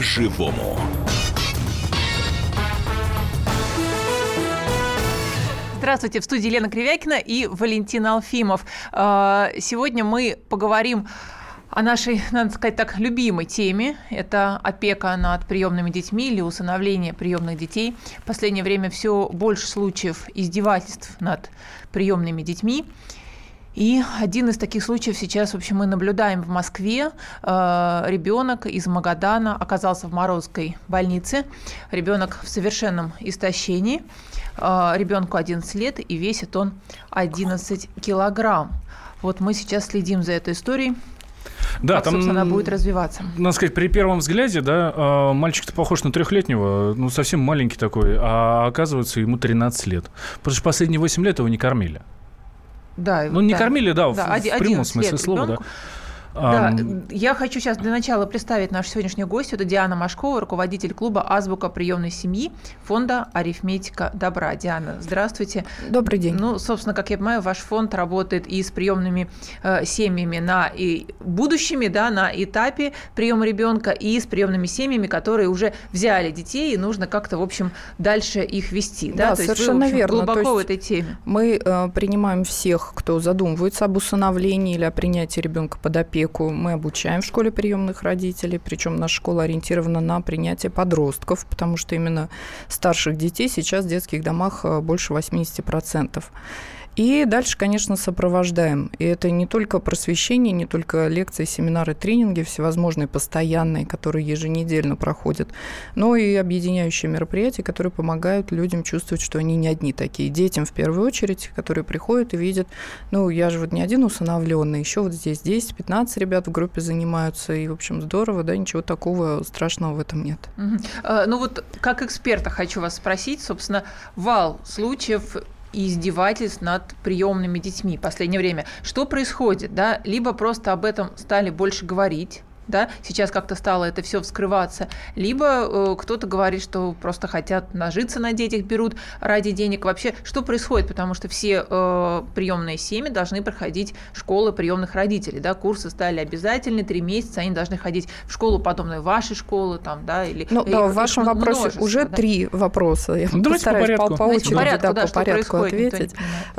по-живому. Здравствуйте, в студии Лена Кривякина и Валентин Алфимов. А, сегодня мы поговорим о нашей, надо сказать так, любимой теме. Это опека над приемными детьми или усыновление приемных детей. В последнее время все больше случаев издевательств над приемными детьми. И один из таких случаев сейчас, в общем, мы наблюдаем в Москве. Э, ребенок из Магадана оказался в Морозской больнице. Ребенок в совершенном истощении. Э, ребенку 11 лет, и весит он 11 килограмм. Вот мы сейчас следим за этой историей. Да, как, там, собственно, она будет развиваться. Надо сказать, при первом взгляде, да, э, мальчик-то похож на трехлетнего, ну, совсем маленький такой, а оказывается, ему 13 лет. Потому что последние 8 лет его не кормили. Да, ну, не да. кормили, да, да в, в прямом смысле слова, ребенку. да. Да, я хочу сейчас для начала представить нашу сегодняшнюю гостью. Это Диана Машкова, руководитель клуба «Азбука приемной семьи» фонда «Арифметика добра». Диана, здравствуйте. Добрый день. Ну, собственно, как я понимаю, ваш фонд работает и с приемными э, семьями на и будущими, да, на этапе приема ребенка, и с приемными семьями, которые уже взяли детей, и нужно как-то, в общем, дальше их вести. Да, да То совершенно есть вы, в общем, верно. глубоко То в этой теме. Мы э, принимаем всех, кто задумывается об усыновлении или о принятии ребенка под опеку опеку мы обучаем в школе приемных родителей, причем наша школа ориентирована на принятие подростков, потому что именно старших детей сейчас в детских домах э, больше 80%. И дальше, конечно, сопровождаем. И это не только просвещение, не только лекции, семинары, тренинги всевозможные, постоянные, которые еженедельно проходят, но и объединяющие мероприятия, которые помогают людям чувствовать, что они не одни такие. Детям в первую очередь, которые приходят и видят, ну, я же вот не один усыновленный, еще вот здесь 10-15 ребят в группе занимаются, и, в общем, здорово, да, ничего такого страшного в этом нет. Угу. Ну вот, как эксперта хочу вас спросить, собственно, вал случаев и издевательств над приемными детьми в последнее время. Что происходит? Да? Либо просто об этом стали больше говорить, да, сейчас как-то стало это все вскрываться, либо э, кто-то говорит, что просто хотят нажиться на детях, берут ради денег. Вообще, что происходит? Потому что все э, приемные семьи должны проходить школы приемных родителей, да, курсы стали обязательны, три месяца они должны ходить в школу подобную вашей школы, там, да, или... Ну, да, в вашем вопросе уже да? три вопроса. Я ну, постараюсь по, порядку. по, по очереди, по порядку, да, да, по порядку ответить.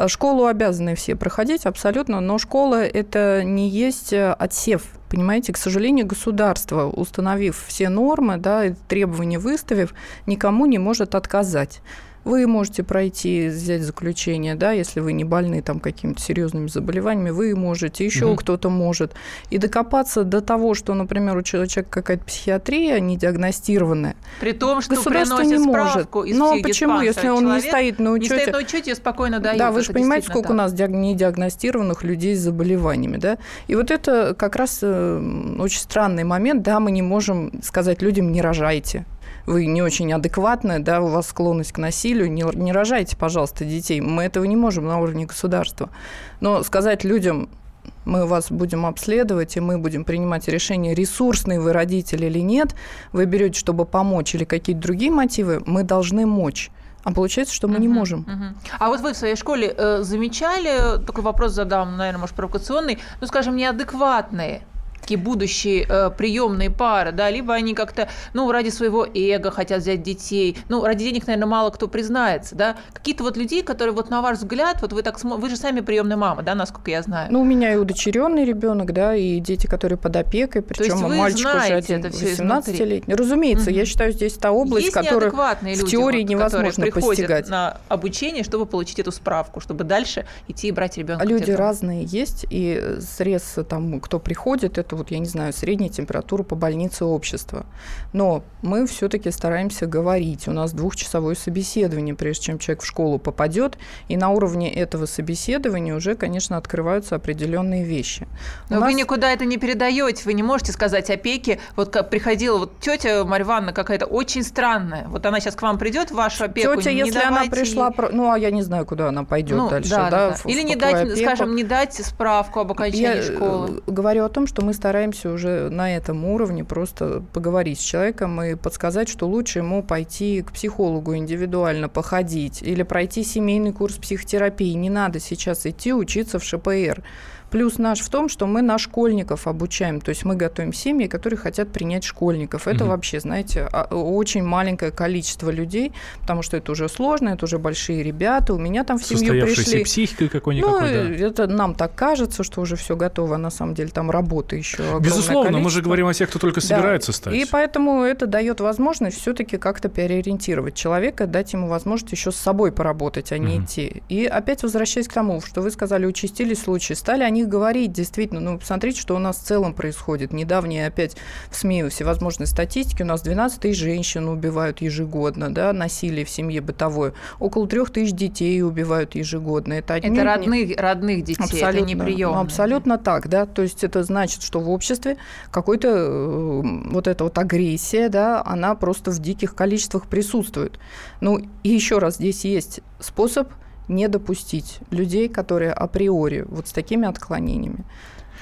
Школу обязаны все проходить, абсолютно, но школа это не есть э, отсев Понимаете, к сожалению, государство, установив все нормы, да, требования выставив, никому не может отказать. Вы можете пройти, взять заключение, да, если вы не больны там какими-то серьезными заболеваниями, вы можете, еще угу. кто-то может. И докопаться до того, что, например, у человека какая-то психиатрия не диагностированная. При том, что государство не может. Из Но почему, если он не стоит на учете? Не стоит на учете, спокойно дает. Да, вы же понимаете, сколько так. у нас недиагностированных людей с заболеваниями, да? И вот это как раз э, очень странный момент, да, мы не можем сказать людям не рожайте вы не очень адекватны, да, у вас склонность к насилию, не, не рожайте, пожалуйста, детей. Мы этого не можем на уровне государства. Но сказать людям, мы вас будем обследовать, и мы будем принимать решение, ресурсный вы родитель или нет, вы берете, чтобы помочь, или какие-то другие мотивы, мы должны мочь. А получается, что мы uh-huh, не можем. Uh-huh. А вот вы в своей школе э, замечали, такой вопрос задам, наверное, может, провокационный, ну, скажем, неадекватные такие будущие э, приемные пары, да, либо они как-то, ну, ради своего эго хотят взять детей, ну, ради денег, наверное, мало кто признается, да, какие-то вот людей, которые вот на ваш взгляд, вот вы так, вы же сами приемная мама, да, насколько я знаю. Ну, у меня и удочеренный ребенок, да, и дети, которые под опекой, причем мальчик уже один 18-летний. Разумеется, угу. я считаю, здесь та область, Есть которую в теории вот, невозможно постигать. на обучение, чтобы получить эту справку, чтобы дальше идти и брать ребенка. Люди разные есть, и срез там, кто приходит, это вот, я не знаю, средняя температура по больнице общества. Но мы все-таки стараемся говорить. У нас двухчасовое собеседование, прежде чем человек в школу попадет, и на уровне этого собеседования уже, конечно, открываются определенные вещи. Но нас... вы никуда это не передаете, вы не можете сказать опеки. Вот как приходила вот тетя Марья Ивановна какая-то очень странная. Вот она сейчас к вам придет в вашу опеку. Тетя, если она пришла, ей... ну а я не знаю, куда она пойдет ну, дальше, да, да, да. В, Или в не дать, опеку. скажем, не дать справку об окончании я школы. Э, говорю о том, что мы стараемся стараемся уже на этом уровне просто поговорить с человеком и подсказать, что лучше ему пойти к психологу индивидуально походить или пройти семейный курс психотерапии. Не надо сейчас идти учиться в ШПР. Плюс наш в том, что мы на школьников обучаем. То есть мы готовим семьи, которые хотят принять школьников. Это угу. вообще, знаете, а, очень маленькое количество людей, потому что это уже сложно, это уже большие ребята. У меня там в семью пришли... психикой какой-никакой, ну, да. это нам так кажется, что уже все готово. На самом деле там работа еще Безусловно, количество. мы же говорим о тех, кто только собирается да. стать. И поэтому это дает возможность все-таки как-то переориентировать человека, дать ему возможность еще с собой поработать, а не угу. идти. И опять возвращаясь к тому, что вы сказали, участились случаи, стали о них говорить, действительно, ну, посмотрите, что у нас в целом происходит. Недавние опять в СМИ всевозможные статистики, у нас 12 тысяч женщин убивают ежегодно, да, насилие в семье бытовое. Около трех тысяч детей убивают ежегодно. Это, это родных, родных детей, абсолютно, это не приемные. Ну, абсолютно так, да, то есть это значит, что в обществе какой-то э, вот эта вот агрессия, да, она просто в диких количествах присутствует. Ну, и еще раз, здесь есть способ не допустить людей, которые априори вот с такими отклонениями.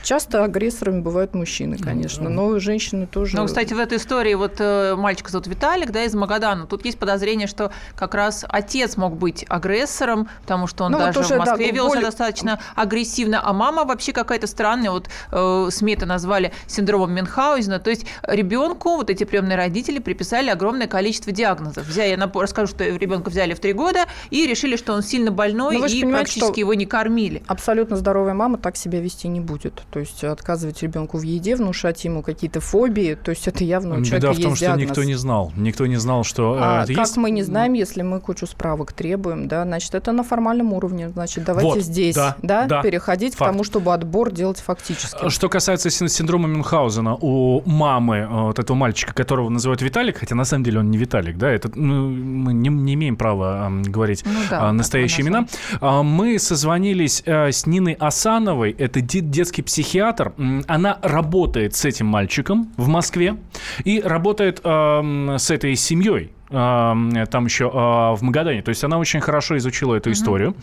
Часто агрессорами бывают мужчины, конечно, но женщины тоже. Ну, кстати, в этой истории вот э, мальчик зовут Виталик, да, из Магадана. Тут есть подозрение, что как раз отец мог быть агрессором, потому что он ну, даже уже, в Москве да, велся более... достаточно агрессивно, а мама вообще какая-то странная. Вот э, СМИ это назвали синдромом Мюнхгаузена. То есть ребенку вот эти приемные родители приписали огромное количество диагнозов. Взяли, я расскажу, что ребенка взяли в три года и решили, что он сильно больной и практически его не кормили. Абсолютно здоровая мама так себя вести не будет то есть отказывать ребенку в еде, внушать ему какие-то фобии, то есть это явно у человека Беда в том, что диагноз. никто не знал, никто не знал, что э, а, это как есть. мы не знаем, если мы кучу справок требуем, да, значит это на формальном уровне, значит давайте вот, здесь, да, да, да переходить факт. к тому, чтобы отбор делать фактически. Что касается синдрома Мюнхгаузена у мамы э, вот этого мальчика, которого называют Виталик, хотя на самом деле он не Виталик, да, это ну, мы не, не имеем права э, говорить ну, да, настоящие имена. А, мы созвонились э, с Ниной Асановой, это детский психиатр она работает с этим мальчиком в Москве и работает э, с этой семьей там еще э, в Магадане. То есть она очень хорошо изучила эту mm-hmm. историю.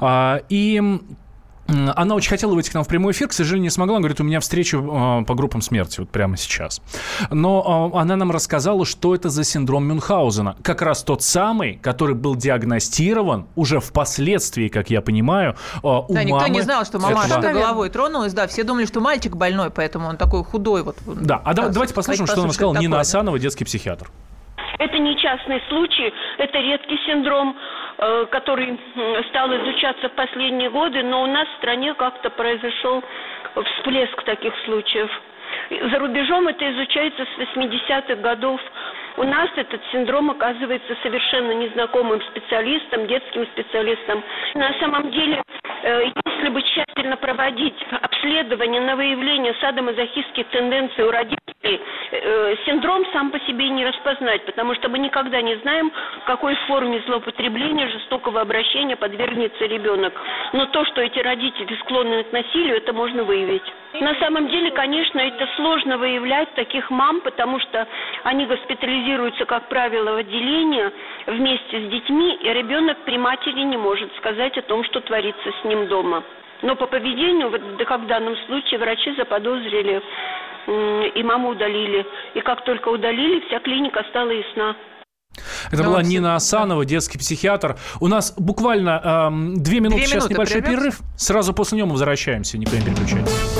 Э, и она очень хотела выйти к нам в прямой эфир, к сожалению, не смогла. Она говорит, у меня встреча э, по группам смерти вот прямо сейчас. Но э, она нам рассказала, что это за синдром Мюнхгаузена. Как раз тот самый, который был диагностирован уже впоследствии, как я понимаю, э, у Да, мамы никто не знал, что мамаша этого... головой тронулась. Да, все думали, что мальчик больной, поэтому он такой худой. Вот, да, а да, давайте послушаем, что нам сказала Нина такое, Асанова, детский психиатр. Это не частный случай, это редкий синдром. Э, который стал изучаться в последние годы, но у нас в стране как-то произошел всплеск таких случаев. За рубежом это изучается с 80-х годов. У нас этот синдром оказывается совершенно незнакомым специалистам, детским специалистам. На самом деле, э, если бы тщательно проводить обследование на выявление садомазохистских тенденций у родителей, э, синдром сам по себе не распознать, потому что мы никогда не знаем, какой форме злоупотребления, жестокого обращения подвергнется ребенок. Но то, что эти родители склонны к насилию, это можно выявить. На самом деле, конечно, это сложно выявлять таких мам, потому что они госпитализируются, как правило, в отделение вместе с детьми, и ребенок при матери не может сказать о том, что творится с ним дома. Но по поведению, вот, как в данном случае, врачи заподозрили и маму удалили. И как только удалили, вся клиника стала ясна. Это ну, была Нина Асанова, детский психиатр. У нас буквально эм, две минуты, две сейчас минуты небольшой перерыв. Сразу после него возвращаемся, никто не переключается.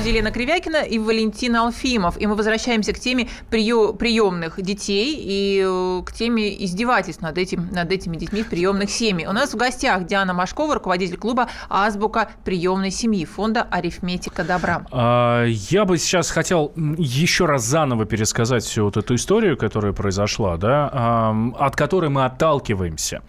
студии Елена Кривякина и Валентин Алфимов. И мы возвращаемся к теме приемных детей и э, к теме издевательств над, этим, над этими детьми приемных семьях. У нас в гостях Диана Машкова, руководитель клуба «Азбука приемной семьи» фонда «Арифметика добра». А, я бы сейчас хотел еще раз заново пересказать всю вот эту историю, которая произошла, да, от которой мы отталкиваемся.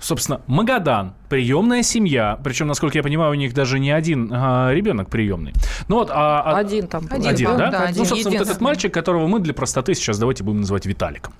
Собственно, Магадан, приемная семья, причем, насколько я понимаю, у них даже не один а, ребенок приемный. Ну вот, а, а, один там. Один, один да? да? Один. Ну, собственно, вот этот мальчик, которого мы для простоты сейчас давайте будем называть Виталиком.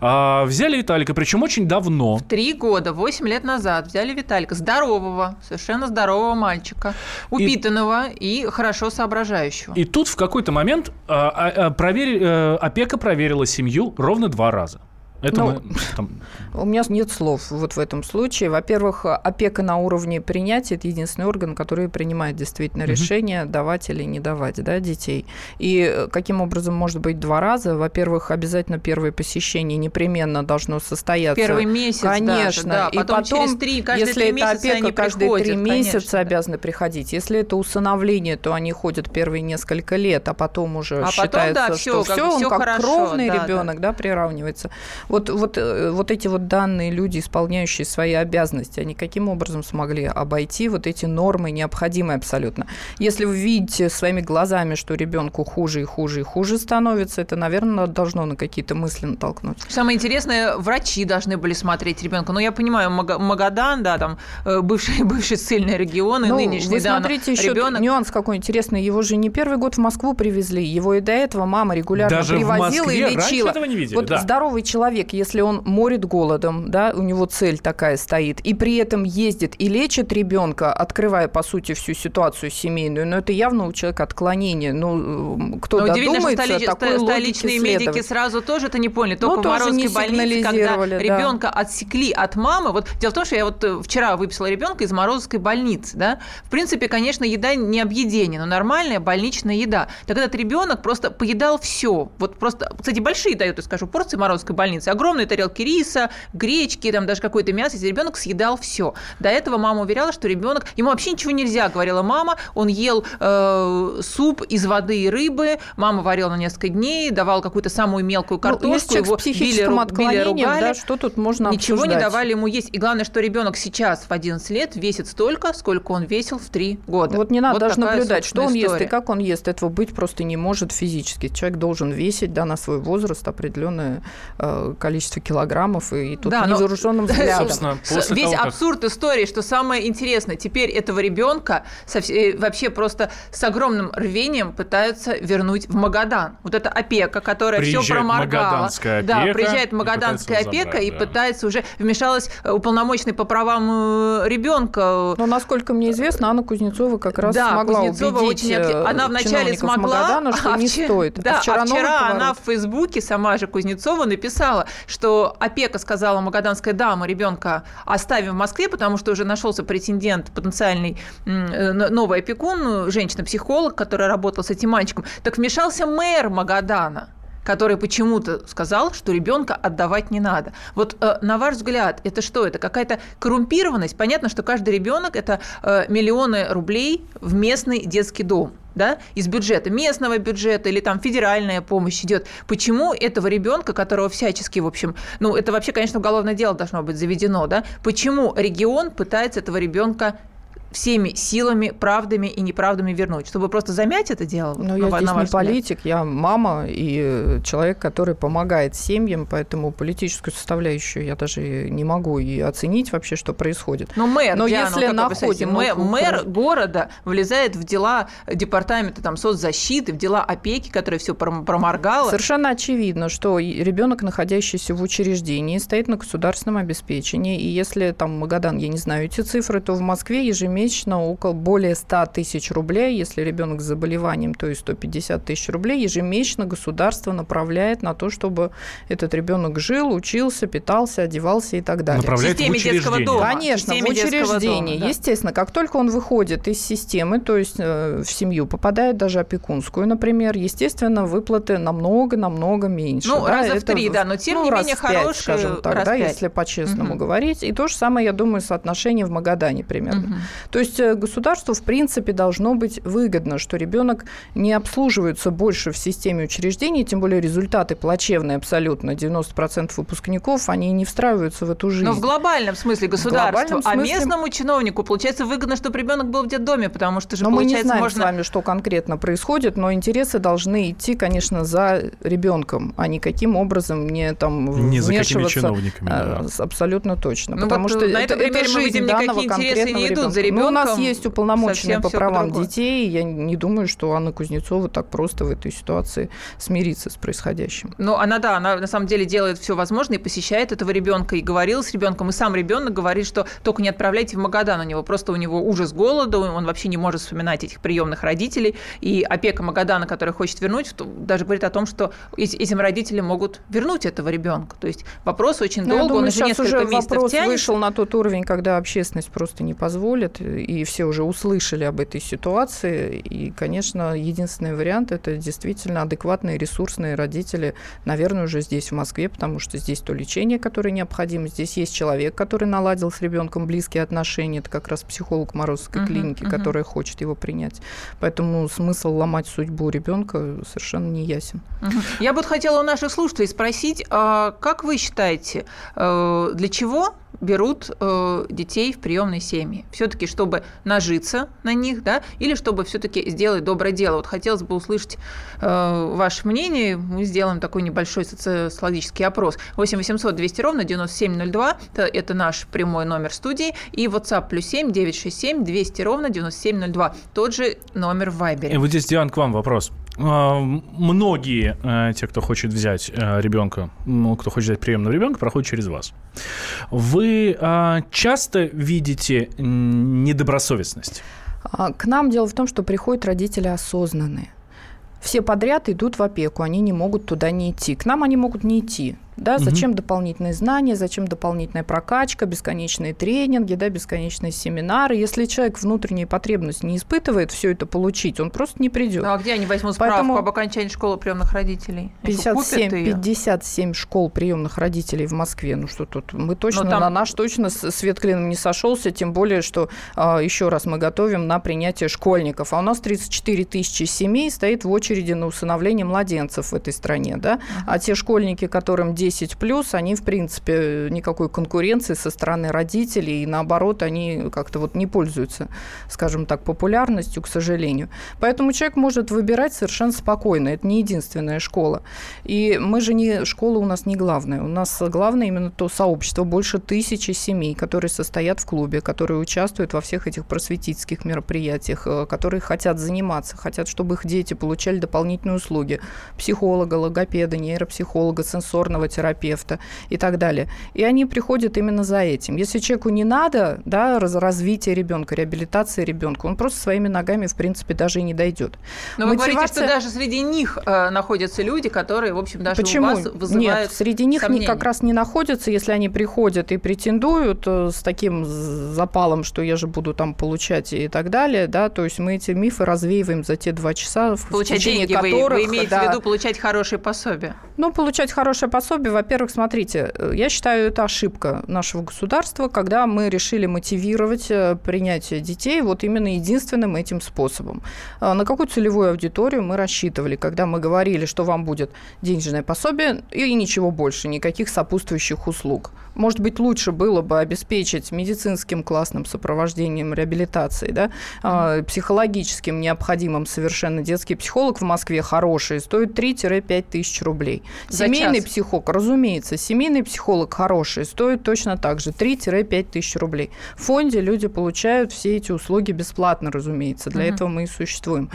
А, взяли Виталика, причем очень давно. В три года, восемь лет назад взяли Виталика, здорового, совершенно здорового мальчика, упитанного и, и хорошо соображающего. И тут в какой-то момент а, а, а, проверь, а, опека проверила семью ровно два раза. Это ну, мы, там... У меня нет слов вот в этом случае. Во-первых, опека на уровне принятия – это единственный орган, который принимает действительно угу. решение, давать или не давать да, детей. И каким образом может быть два раза? Во-первых, обязательно первое посещение непременно должно состояться. Первый месяц Конечно. Даже, да. И потом, потом через три, каждые если три это опека, каждые приходят, три месяца конечно. обязаны приходить. Если это усыновление, то они ходят первые несколько лет, а потом уже а считается, потом, да, что все, он как хорошо, кровный да, ребенок да. Да, приравнивается. Вот, вот, э, вот эти вот данные люди, исполняющие свои обязанности, они каким образом смогли обойти вот эти нормы, необходимые абсолютно? Если вы видите своими глазами, что ребенку хуже и хуже и хуже становится, это, наверное, должно на какие-то мысли натолкнуть. Самое интересное, врачи должны были смотреть ребенка. Ну, я понимаю, Магадан, да, там э, бывший, бывший ссыльный регион и ну, нынешний, вы смотрите, еще ребенок... нюанс какой интересный. Его же не первый год в Москву привезли. Его и до этого мама регулярно Даже привозила и лечила. этого не видели, вот да. здоровый человек, если он морит голодом, да, у него цель такая стоит, и при этом ездит и лечит ребенка, открывая, по сути, всю ситуацию семейную, но это явно у человека отклонение. Ну, кто но додумается, что столи... такой столичные медики сразу тоже это не поняли. Только ну, в Морозской больнице, когда да. ребенка отсекли от мамы. Вот дело в том, что я вот э, вчера выписала ребенка из Морозовской больницы, да. В принципе, конечно, еда не объедение, но нормальная больничная еда. Так этот ребенок просто поедал все. Вот просто, кстати, большие дают, я скажу, порции Морозовской больницы, огромные тарелки риса, гречки, там даже какое-то мясо, и ребенок съедал все. До этого мама уверяла, что ребенок, ему вообще ничего нельзя, говорила мама, он ел э, суп из воды и рыбы, мама варила на несколько дней, давала какую-то самую мелкую картошку, ну, если его били, били ругали. Да, что тут можно Ничего обсуждать? не давали ему есть. И главное, что ребенок сейчас в 11 лет весит столько, сколько он весил в 3 года. Вот не надо вот даже наблюдать, что он история. ест и как он ест. Этого быть просто не может физически. Человек должен весить да, на свой возраст определенное э, количество килограммов и тут да, невооруженным взглядом. Весь того, абсурд истории, что самое интересное, теперь этого ребенка э, вообще просто с огромным рвением пытаются вернуть в Магадан. Вот эта опека, которая приезжает все проморгала. Опека, да, приезжает магаданская и опека забрать, и да. пытается уже вмешалась э, уполномоченный по правам э, ребенка. Но насколько мне известно, Анна Кузнецова как раз да, смогла Кузнецова убедить очень Она вначале смогла, Магадана, что а не вчера, стоит. Да, а вчера, а вчера она в Фейсбуке, сама же Кузнецова, написала, что опека сказала магаданская дама ребенка оставим в Москве, потому что уже нашелся претендент, потенциальный э, новый опекун, женщина-психолог, которая работала с этим мальчиком. Так вмешался мэр Магадана который почему-то сказал, что ребенка отдавать не надо. Вот э, на ваш взгляд, это что? Это какая-то коррумпированность? Понятно, что каждый ребенок это э, миллионы рублей в местный детский дом да, из бюджета, местного бюджета или там федеральная помощь идет. Почему этого ребенка, которого всячески, в общем, ну, это вообще, конечно, уголовное дело должно быть заведено, да, почему регион пытается этого ребенка всеми силами, правдами и неправдами вернуть, чтобы просто замять это дело? Ну, я здесь не политик, я мама и человек, который помогает семьям, поэтому политическую составляющую я даже не могу и оценить вообще, что происходит. Но мэр, Но Диана, если находим... Мэр, мэр города влезает в дела департамента там, соцзащиты, в дела опеки, которые все проморгало. Совершенно очевидно, что ребенок, находящийся в учреждении, стоит на государственном обеспечении, и если там Магадан, я не знаю эти цифры, то в Москве ежемесячно ежемесячно около более 100 тысяч рублей, если ребенок с заболеванием, то и 150 тысяч рублей, ежемесячно государство направляет на то, чтобы этот ребенок жил, учился, питался, одевался и так далее. Направляет в, системе в детского дома. Конечно, в, в учреждении. Дома, да. Естественно, как только он выходит из системы, то есть э, в семью попадает даже опекунскую, например, естественно, выплаты намного-намного меньше. Ну, да, раза в три, да, но тем ну, не менее хорошие, скажем так, да, если по-честному угу. говорить. И то же самое, я думаю, соотношение в Магадане примерно. Угу. То есть э, государству, в принципе, должно быть выгодно, что ребенок не обслуживается больше в системе учреждений, тем более результаты плачевные абсолютно. 90% выпускников, они не встраиваются в эту жизнь. Но в глобальном смысле государству, а смысле... а местному чиновнику, получается, выгодно, чтобы ребенок был в детдоме, потому что же, но получается, мы не знаем можно... с вами, что конкретно происходит, но интересы должны идти, конечно, за ребенком, а не каким образом не там не за какими чиновниками. Да. А, абсолютно точно. Ну, потому вот что на это, этом это жизнь мы данного конкретного не идут за ребенком. Ну, у нас есть уполномоченные по правам детей. Я не думаю, что Анна Кузнецова так просто в этой ситуации смириться с происходящим. Ну, она, да, она на самом деле делает все возможное и посещает этого ребенка, и говорила с ребенком, и сам ребенок говорит, что только не отправляйте в Магадан, у него просто у него ужас голода, он вообще не может вспоминать этих приемных родителей, и опека Магадана, который хочет вернуть, даже говорит о том, что этим родителям могут вернуть этого ребенка. То есть вопрос очень ну, долго, думаю, он уже несколько уже месяцев вопрос тянется. вышел на тот уровень, когда общественность просто не позволит, и все уже услышали об этой ситуации, и, конечно, единственный вариант – это действительно адекватные ресурсные родители, наверное, уже здесь, в Москве, потому что здесь то лечение, которое необходимо, здесь есть человек, который наладил с ребенком близкие отношения, это как раз психолог Морозовской uh-huh, клиники, uh-huh. которая хочет его принять. Поэтому смысл ломать судьбу ребенка совершенно не ясен. Uh-huh. Я бы хотела у наших слушателей спросить, а как вы считаете, э, для чего берут э, детей в приемные семьи. Все-таки, чтобы нажиться на них, да, или чтобы все-таки сделать доброе дело. Вот хотелось бы услышать э, ваше мнение. Мы сделаем такой небольшой социологический опрос. 8 800 200 ровно 9702. Это, это наш прямой номер студии. И WhatsApp плюс 7 967 200 ровно 9702. Тот же номер в Viber. И вот здесь, Диан, к вам вопрос. А, многие, э, те, кто хочет взять э, ребенка, ну, кто хочет взять приемного ребенка, проходят через вас. Вы а, часто видите недобросовестность? А, к нам дело в том, что приходят родители осознанные. Все подряд идут в опеку, они не могут туда не идти. К нам они могут не идти. Да, зачем угу. дополнительные знания, зачем дополнительная прокачка, бесконечные тренинги, да, бесконечные семинары. Если человек внутренние потребности не испытывает все это получить, он просто не придет. Ну, а где они возьмут справку Поэтому об окончании школы приемных родителей? 57, 57 школ приемных родителей в Москве. Ну что тут? Мы точно, там... на наш точно свет клином не сошелся, тем более, что а, еще раз мы готовим на принятие школьников. А у нас 34 тысячи семей стоит в очереди на усыновление младенцев в этой стране. Да? Uh-huh. А те школьники, которым 10 10 плюс, они, в принципе, никакой конкуренции со стороны родителей, и наоборот, они как-то вот не пользуются, скажем так, популярностью, к сожалению. Поэтому человек может выбирать совершенно спокойно. Это не единственная школа. И мы же не... Школа у нас не главная. У нас главное именно то сообщество, больше тысячи семей, которые состоят в клубе, которые участвуют во всех этих просветительских мероприятиях, э, которые хотят заниматься, хотят, чтобы их дети получали дополнительные услуги. Психолога, логопеда, нейропсихолога, сенсорного терапевта и так далее. И они приходят именно за этим. Если человеку не надо да, раз, развития ребенка, реабилитации ребенка, он просто своими ногами, в принципе, даже и не дойдет. Но Мотивация... вы говорите, что даже среди них э, находятся люди, которые, в общем, даже Почему? у вас вызывают Нет, среди них сомнения. как раз не находятся, если они приходят и претендуют э, с таким запалом, что я же буду там получать и так далее, да, то есть мы эти мифы развеиваем за те два часа, в получать течение деньги, которых... Вы, вы имеете да, в виду получать хорошее пособие? Ну, получать хорошее пособие пособие, во-первых, смотрите, э, я считаю, это ошибка нашего государства, когда мы решили мотивировать э, принятие детей вот именно единственным этим способом. А на какую целевую аудиторию мы рассчитывали, когда мы говорили, что вам будет денежное пособие и ничего больше, никаких сопутствующих услуг. Может быть, лучше было бы обеспечить медицинским классным сопровождением реабилитации, да, mm-hmm. психологическим необходимым совершенно детский психолог в Москве хороший, стоит 3-5 тысяч рублей. За Семейный час. психолог, разумеется, семейный психолог хороший, стоит точно так же 3-5 тысяч рублей. В фонде люди получают все эти услуги бесплатно, разумеется, для mm-hmm. этого мы и существуем.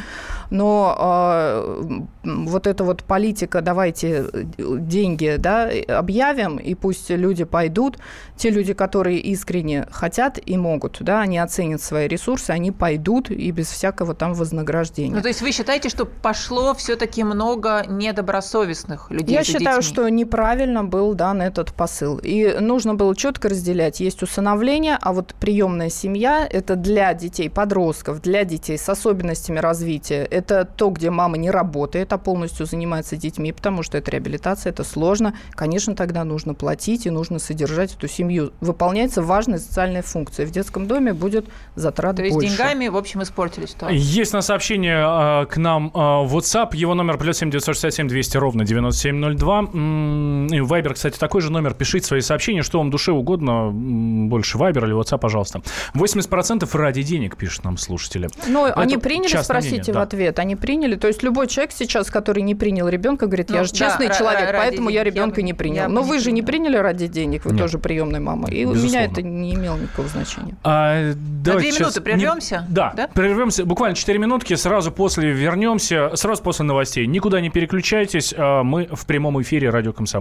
Но э, вот эта вот политика, давайте э, деньги да, объявим, и пусть люди пойдут пойдут. Те люди, которые искренне хотят и могут, да, они оценят свои ресурсы, они пойдут и без всякого там вознаграждения. Ну, то есть вы считаете, что пошло все-таки много недобросовестных людей? Я считаю, детьми? что неправильно правильно был дан этот посыл. И нужно было четко разделять. Есть усыновление, а вот приемная семья – это для детей, подростков, для детей с особенностями развития. Это то, где мама не работает, а полностью занимается детьми, потому что это реабилитация, это сложно. Конечно, тогда нужно платить и нужно содержать эту семью. Выполняется важная социальная функция. В детском доме будет затрат То есть больше. деньгами, в общем, испортили ситуацию. Есть на сообщение э, к нам э, в WhatsApp. Его номер плюс 7 967 200 ровно 9702. И Вайбер, кстати, такой же номер. Пишите свои сообщения, что вам душе угодно. Больше Вайбер или WhatsApp, пожалуйста. 80% ради денег, пишет нам слушатели. Ну, они приняли, спросите мнение, в да. ответ. Они приняли. То есть любой человек сейчас, который не принял ребенка, говорит, ну, я же честный да, человек, поэтому я ребенка не принял. Но вы же не приняли ради денег, вы Нет. тоже приемная мама. И Безусловно. у меня это не имело никакого значения. А, На две минуты прервемся? Не... Да, да, прервемся. Буквально 4 минутки. Сразу после вернемся. Сразу после новостей. Никуда не переключайтесь. А, мы в прямом эфире радио «Комсомольская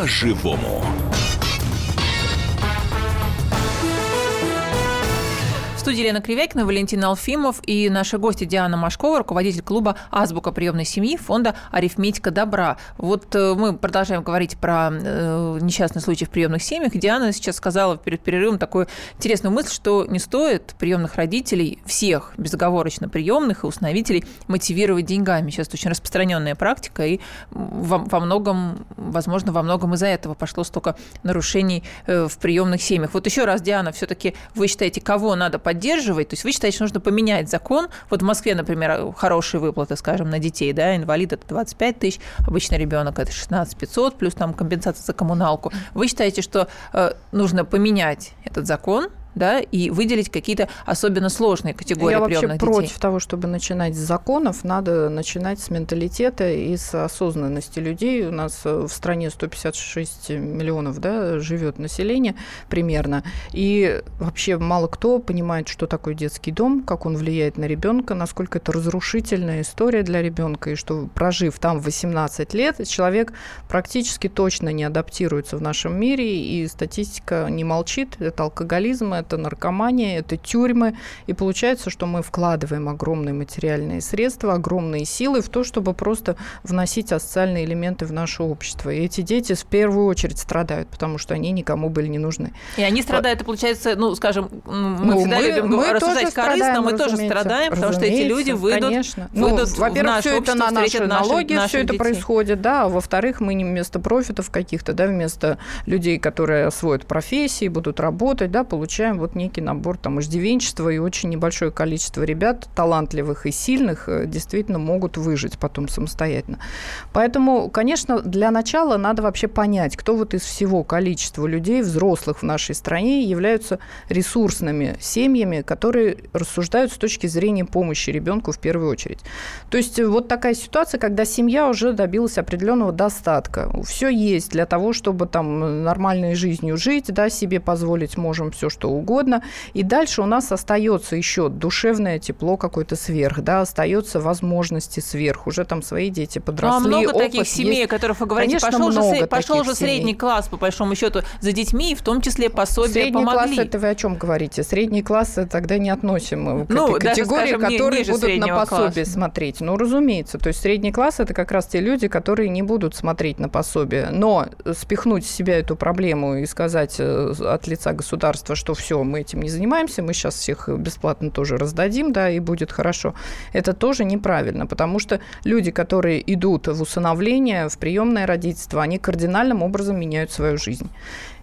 По-живому. Студии Елена Кривякина, Валентин Алфимов и наши гости Диана Машкова, руководитель клуба «Азбука приемной семьи» фонда «Арифметика добра». Вот э, мы продолжаем говорить про э, несчастные случаи в приемных семьях. Диана сейчас сказала перед перерывом такую интересную мысль, что не стоит приемных родителей, всех безоговорочно приемных и установителей мотивировать деньгами. Сейчас это очень распространенная практика, и во, во многом, возможно, во многом из-за этого пошло столько нарушений э, в приемных семьях. Вот еще раз, Диана, все-таки вы считаете, кого надо поддерживать. То есть вы считаете, что нужно поменять закон. Вот в Москве, например, хорошие выплаты, скажем, на детей, да, инвалид это 25 тысяч, обычный ребенок это 16 500, плюс там компенсация за коммуналку. Вы считаете, что э, нужно поменять этот закон, да, и выделить какие-то особенно сложные категории Я вообще детей. против того, чтобы начинать с законов, надо начинать с менталитета и с осознанности людей. У нас э, в стране 156 миллионов да, живет население примерно, и вообще мало кто понимает, что такое детский дом, как он влияет на ребенка, насколько это разрушительная история для ребенка, и что прожив там 18 лет, человек практически точно не адаптируется в нашем мире, и статистика не молчит, это алкоголизм, это наркомания, это тюрьмы. И получается, что мы вкладываем огромные материальные средства, огромные силы в то, чтобы просто вносить асоциальные элементы в наше общество. И эти дети в первую очередь страдают, потому что они никому были не нужны. И они страдают, и получается, ну, скажем, мы ну, всегда мы, любим мы рассуждать корыстно, мы тоже страдаем, потому что эти люди выйдут, конечно. выйдут ну, во-первых, все это на наши налоги, наши, все это детей. происходит, да, а во-вторых, мы не вместо профитов каких-то, да, вместо людей, которые освоят профессии, будут работать, да, получаем получаем вот некий набор там иждивенчества, и очень небольшое количество ребят, талантливых и сильных, э, действительно могут выжить потом самостоятельно. Поэтому, конечно, для начала надо вообще понять, кто вот из всего количества людей, взрослых в нашей стране, являются ресурсными семьями, которые рассуждают с точки зрения помощи ребенку в первую очередь. То есть вот такая ситуация, когда семья уже добилась определенного достатка. Все есть для того, чтобы там нормальной жизнью жить, да, себе позволить можем все, что угодно. И дальше у нас остается еще душевное тепло какое-то сверх, да, остается возможности сверх. Уже там свои дети подросли. Ну, а много таких семей, есть. которых вы говорите, Конечно, пошел, же, пошел же средний класс, по большому счету, за детьми, и в том числе пособия Средний помогли. класс, это вы о чем говорите? Средний класс тогда не относим к ну, этой категории, скажем, которые будут на пособие класса. смотреть. Ну, разумеется. То есть средний класс – это как раз те люди, которые не будут смотреть на пособие. Но спихнуть в себя эту проблему и сказать э, от лица государства, что все, мы этим не занимаемся, мы сейчас всех бесплатно тоже раздадим, да, и будет хорошо. Это тоже неправильно, потому что люди, которые идут в усыновление, в приемное родительство, они кардинальным образом меняют свою жизнь.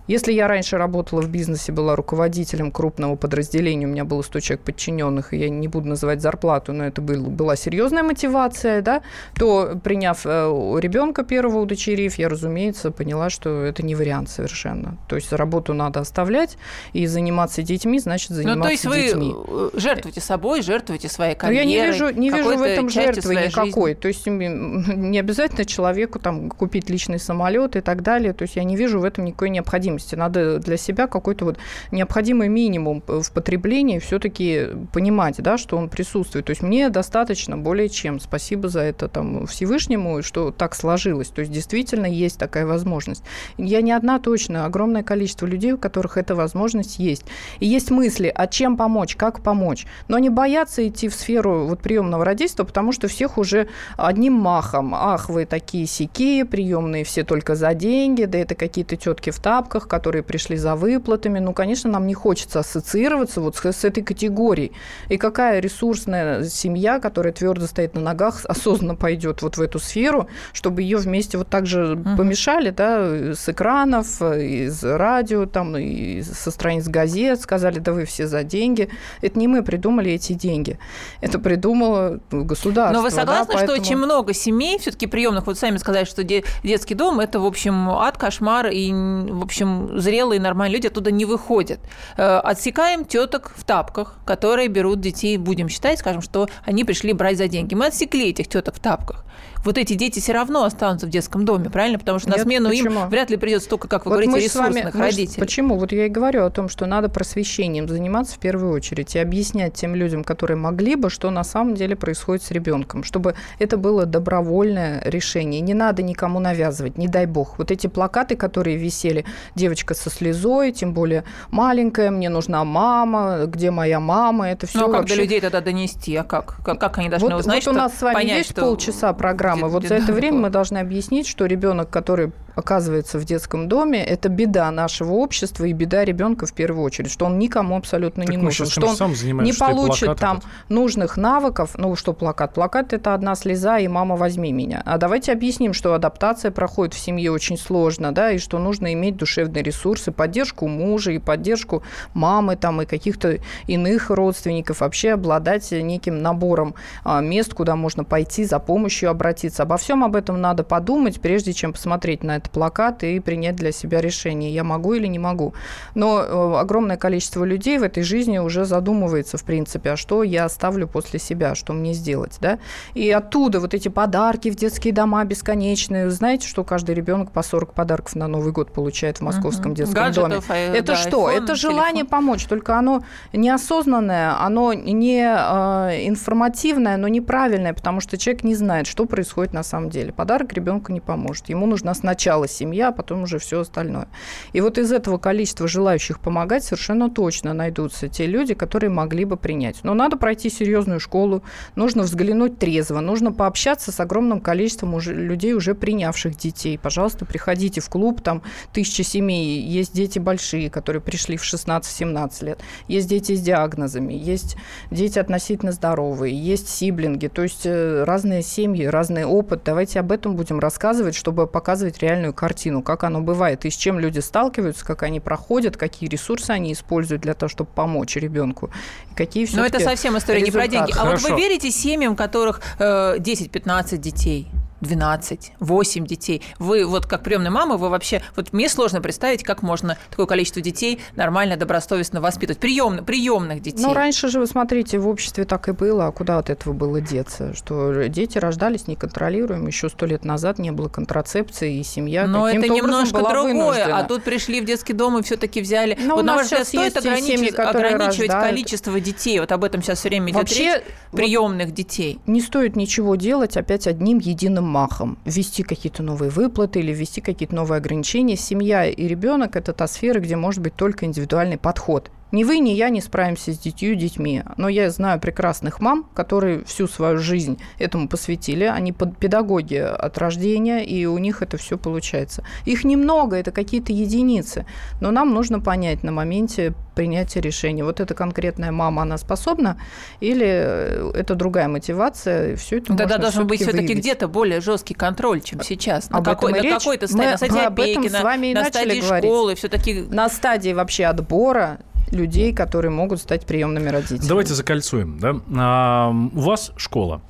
Если я раньше работала в бизнесе, была руководителем крупного подразделения, у меня было 100 человек подчиненных, и я не буду называть зарплату, но это был, была серьезная мотивация, да, то, приняв э, ребенка первого удочерив, я, разумеется, поняла, что это не вариант совершенно. То есть работу надо оставлять, и заниматься детьми, значит, заниматься ну, то есть детьми. вы э, жертвуете собой, жертвуете своей карьерой. Но я не вижу, не вижу в этом жертвы никакой. Жизни. То есть не обязательно человеку там купить личный самолет и так далее. То есть я не вижу в этом никакой необходимости. Надо для себя какой-то вот необходимый минимум в потреблении все-таки понимать, да, что он присутствует. То есть мне достаточно более чем. Спасибо за это там Всевышнему, что так сложилось. То есть действительно есть такая возможность. Я не одна точно, огромное количество людей, у которых эта возможность есть. И есть мысли, а чем помочь, как помочь. Но не бояться идти в сферу вот приемного родительства, потому что всех уже одним махом. Ах, вы такие сики, приемные все только за деньги, да это какие-то тетки в тапках, которые пришли за выплатами. Ну, конечно, нам не хочется ассоциироваться вот с, с этой категорией. И какая ресурсная семья, которая твердо стоит на ногах, осознанно пойдет вот в эту сферу, чтобы ее вместе вот так же uh-huh. помешали, да, с экранов, из радио, там, и со страниц газет, сказали, да вы все за деньги. Это не мы придумали эти деньги. Это придумало государство. Но вы согласны, да, поэтому... что очень много семей все-таки приемных, вот сами сказали, что детский дом это, в общем, ад, кошмар, и, в общем, зрелые нормальные люди оттуда не выходят. Э, отсекаем теток в тапках, которые берут детей, будем считать, скажем, что они пришли брать за деньги. Мы отсекли этих теток в тапках вот эти дети все равно останутся в детском доме, правильно? Потому что на Нет, смену почему? им вряд ли придет столько, как вы вот говорите, ресурсных вами, родителей. почему? Вот я и говорю о том, что надо просвещением заниматься в первую очередь и объяснять тем людям, которые могли бы, что на самом деле происходит с ребенком, чтобы это было добровольное решение. Не надо никому навязывать, не дай бог. Вот эти плакаты, которые висели, девочка со слезой, тем более маленькая, мне нужна мама, где моя мама, это все. Ну, а как вообще... до людей тогда донести? А как? Как, как они должны вот, узнать, вот у нас с вами понять, есть что... полчаса программы. Вот за это время мы должны объяснить, что ребенок, который оказывается в детском доме, это беда нашего общества и беда ребенка в первую очередь, что он никому абсолютно так не нужен, что он не получит там этот. нужных навыков. Ну что плакат? Плакат это одна слеза и мама возьми меня. А давайте объясним, что адаптация проходит в семье очень сложно, да, и что нужно иметь душевные ресурсы, поддержку мужа и поддержку мамы там и каких-то иных родственников, вообще обладать неким набором а, мест, куда можно пойти за помощью обратиться. Обо всем об этом надо подумать, прежде чем посмотреть на это этот плакат и принять для себя решение, я могу или не могу. Но э, огромное количество людей в этой жизни уже задумывается, в принципе, а что я оставлю после себя, что мне сделать, да? И оттуда вот эти подарки в детские дома бесконечные. Знаете, что каждый ребенок по 40 подарков на Новый год получает в московском uh-huh. детском Гаджетов, доме? А, это да, что? iPhone, это желание телефон. помочь, только оно неосознанное, оно не э, информативное, но неправильное, потому что человек не знает, что происходит на самом деле. Подарок ребенку не поможет. Ему нужна сначала сначала семья, а потом уже все остальное. И вот из этого количества желающих помогать совершенно точно найдутся те люди, которые могли бы принять. Но надо пройти серьезную школу, нужно взглянуть трезво, нужно пообщаться с огромным количеством уже, людей, уже принявших детей. Пожалуйста, приходите в клуб, там тысячи семей, есть дети большие, которые пришли в 16-17 лет, есть дети с диагнозами, есть дети относительно здоровые, есть сиблинги, то есть э, разные семьи, разный опыт. Давайте об этом будем рассказывать, чтобы показывать реальную реальную картину, как оно бывает, и с чем люди сталкиваются, как они проходят, какие ресурсы они используют для того, чтобы помочь ребенку. какие все Но это совсем история результаты. не про деньги. А Хорошо. вот вы верите семьям, у которых э, 10-15 детей? 12, 8 детей. Вы вот как приемная мама, вы вообще... Вот мне сложно представить, как можно такое количество детей нормально, добросовестно воспитывать. Приемных, приемных детей. Ну, раньше же, вы смотрите, в обществе так и было. А куда от этого было деться? Что дети рождались неконтролируемо. Еще сто лет назад не было контрацепции, и семья Но это немножко другое. Вынуждена. А тут пришли в детский дом и все-таки взяли... Но ну, вот, на ваш взгляд, стоит ограничивать, семьи, ограничивать количество детей? Вот об этом сейчас все время идет Вообще, речь. Приемных вот детей. Не стоит ничего делать опять одним единым махом, ввести какие-то новые выплаты или ввести какие-то новые ограничения. Семья и ребенок – это та сфера, где может быть только индивидуальный подход Ни вы, ни я не справимся с детью детьми. Но я знаю прекрасных мам, которые всю свою жизнь этому посвятили. Они педагоги от рождения, и у них это все получается. Их немного, это какие-то единицы. Но нам нужно понять на моменте принятия решения. Вот эта конкретная мама, она способна, или э, это другая мотивация, все это Тогда должен быть все-таки где-то более жесткий контроль, чем сейчас. На, какой, на какой-то стадии, на стадии опеки, на, на стадии школы, все-таки... На стадии вообще отбора людей, которые могут стать приемными родителями. Давайте закольцуем. Да? А, у вас школа.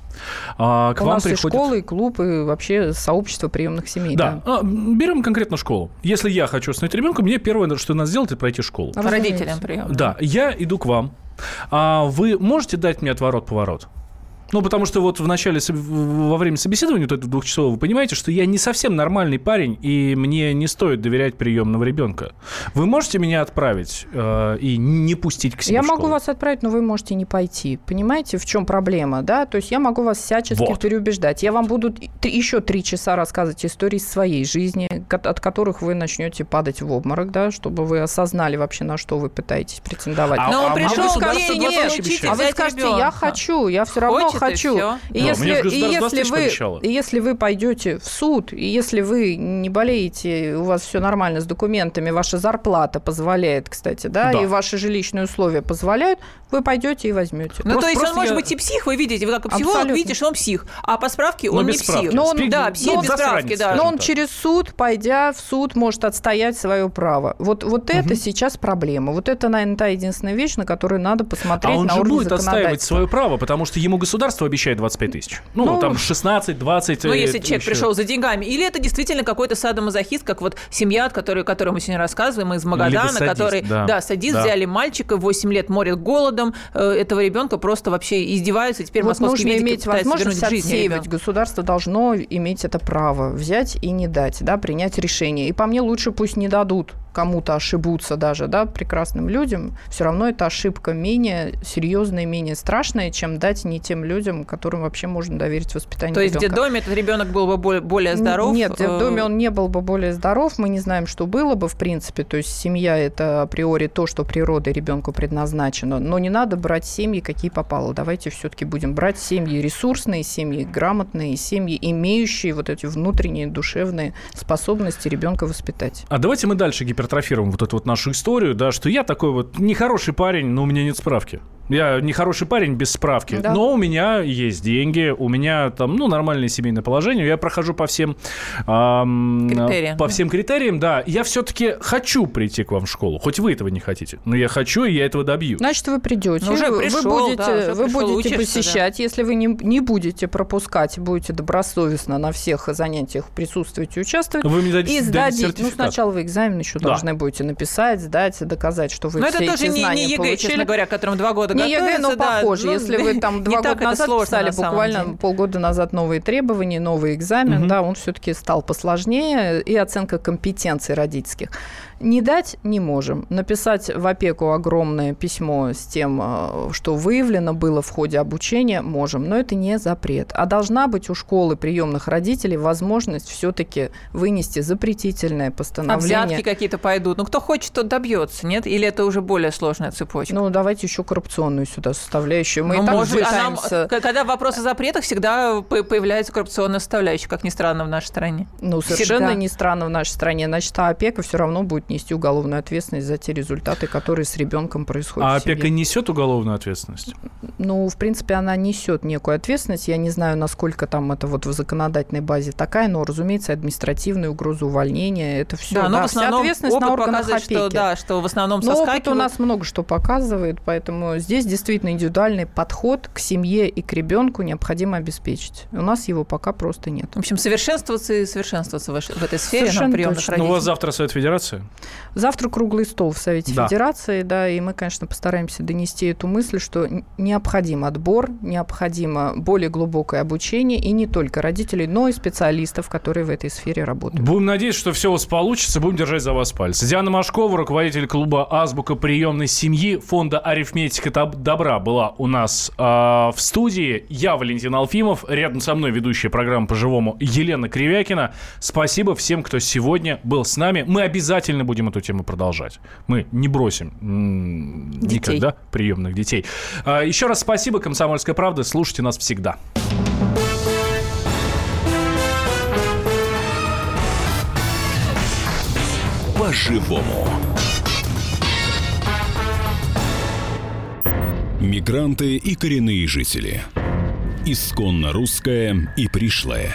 А, к У вам нас приходит... и школа, и клуб, и вообще сообщество приемных семей. Да. да. А, берем конкретно школу. Если я хочу установить ребенка, мне первое, что надо сделать, это пройти школу. А Родителям прием. Да. Я иду к вам. А вы можете дать мне отворот-поворот? Ну, потому что вот в начале, во время собеседования, вот этого двухчасового, вы понимаете, что я не совсем нормальный парень, и мне не стоит доверять приемного ребенка. Вы можете меня отправить э, и не пустить к себе Я могу вас отправить, но вы можете не пойти. Понимаете, в чем проблема, да? То есть я могу вас всячески вот. переубеждать. Я вам буду еще три часа рассказывать истории своей жизни, от которых вы начнете падать в обморок, да, чтобы вы осознали вообще, на что вы пытаетесь претендовать. А, но а пришел а вы скажете, нет, а вы скажете, я хочу, я все равно хочу. И, да, если, и, если вы, и если вы пойдете в суд, и если вы не болеете, у вас все нормально с документами, ваша зарплата позволяет, кстати, да, да. и ваши жилищные условия позволяют, вы пойдете и возьмете. Ну, просто, то есть он я... может быть и псих, вы видите, вы как психолог Абсолютно. видите, что он псих, а по справке он не псих. Но он, да, псих но, без справки, да. Но он так. через суд, пойдя в суд, может отстоять свое право. Вот, вот угу. это сейчас проблема. Вот это, наверное, та единственная вещь, на которую надо посмотреть а он на же будет отстаивать свое право, потому что ему государство обещает 25 тысяч. Ну, ну там 16, 20. Ну, если человек еще. пришел за деньгами. Или это действительно какой-то садомазохист, как вот семья, от которой, которой мы сегодня рассказываем, из Магадана, садист, который, да, да садист, да. взяли мальчика, 8 лет морит голодом, э, этого ребенка просто вообще издеваются, теперь вот московские нужно медики иметь возможность отсеивать. Государство должно иметь это право взять и не дать, да, принять решение. И по мне лучше пусть не дадут кому-то ошибутся даже, да, прекрасным людям, все равно эта ошибка менее серьезная, менее страшная, чем дать не тем людям, которым вообще можно доверить воспитание То ребенка. есть в детдоме этот ребенок был бы более здоров? Нет, в детдоме он не был бы более здоров, мы не знаем, что было бы в принципе, то есть семья это априори то, что природой ребенку предназначено, но не надо брать семьи, какие попало. Давайте все-таки будем брать семьи ресурсные, семьи грамотные, семьи, имеющие вот эти внутренние душевные способности ребенка воспитать. А давайте мы дальше гипер гипертрофируем вот эту вот нашу историю, да, что я такой вот нехороший парень, но у меня нет справки. Я не хороший парень без справки, да. но у меня есть деньги, у меня там, ну, нормальное семейное положение, я прохожу по всем эм, критериям. по всем критериям, да. Я все-таки хочу прийти к вам в школу, хоть вы этого не хотите, но я хочу и я этого добью. Значит, вы придете, ну, уже пришел, вы будете, да, вы пришел, будете учишься, посещать, да. если вы не, не будете пропускать, будете добросовестно на всех занятиях присутствовать и участвовать. Вы мне дадите, и сдадите, ну, сначала вы экзамен еще да. должны будете написать, сдать, доказать, что вы но все это тоже не, не ЕГЭ, получили. честно говоря, которым два года не ЕГЭ, но да, похоже. Ну, Если вы там два года назад сложно, писали, буквально деле. полгода назад новые требования, новый экзамен, угу. да, он все-таки стал посложнее, и оценка компетенций родительских. Не дать не можем. Написать в опеку огромное письмо с тем, э, что выявлено было в ходе обучения, можем, но это не запрет. А должна быть у школы приемных родителей возможность все-таки вынести запретительное постановление. А взятки какие-то пойдут. Ну, кто хочет, тот добьется, нет? Или это уже более сложная цепочка? Ну, давайте еще коррупционную сюда составляющую. Мы ну, и так может, пытаемся... а нам, когда вопрос о запретах, всегда появляется коррупционная составляющая, как ни странно в нашей стране. Ну, совершенно всегда. не странно в нашей стране. Значит, а опека все равно будет нести уголовную ответственность за те результаты, которые с ребенком происходят. А опека несет уголовную ответственность? Ну, в принципе, она несет некую ответственность. Я не знаю, насколько там это вот в законодательной базе такая, но, разумеется, административная угроза увольнения, это все. Да, но да, в основном ответственность опыт на органах опеки. Что, да, что в основном но опыт у нас много что показывает, поэтому здесь действительно индивидуальный подход к семье и к ребенку необходимо обеспечить. У нас его пока просто нет. В общем, совершенствоваться и совершенствоваться в этой сфере Совершенно на приемных точно. Ну, у вас завтра Совет Федерации? Завтра круглый стол в Совете да. Федерации, да, и мы, конечно, постараемся донести эту мысль, что необходим отбор, необходимо более глубокое обучение, и не только родителей, но и специалистов, которые в этой сфере работают. Будем надеяться, что все у вас получится, будем держать за вас пальцы. Диана Машкова, руководитель клуба «Азбука приемной семьи» фонда «Арифметика Табло». доб- добра была у нас э, в студии. Я Валентин Алфимов, рядом со мной ведущая программы по-живому Елена Кривякина. Спасибо всем, кто сегодня был с нами. Мы обязательно будем эту тему продолжать. Мы не бросим м- никогда приемных детей. Э, еще раз спасибо, «Комсомольская правда». Слушайте нас всегда. По-живому. Мигранты и коренные жители. Исконно русское и пришлое.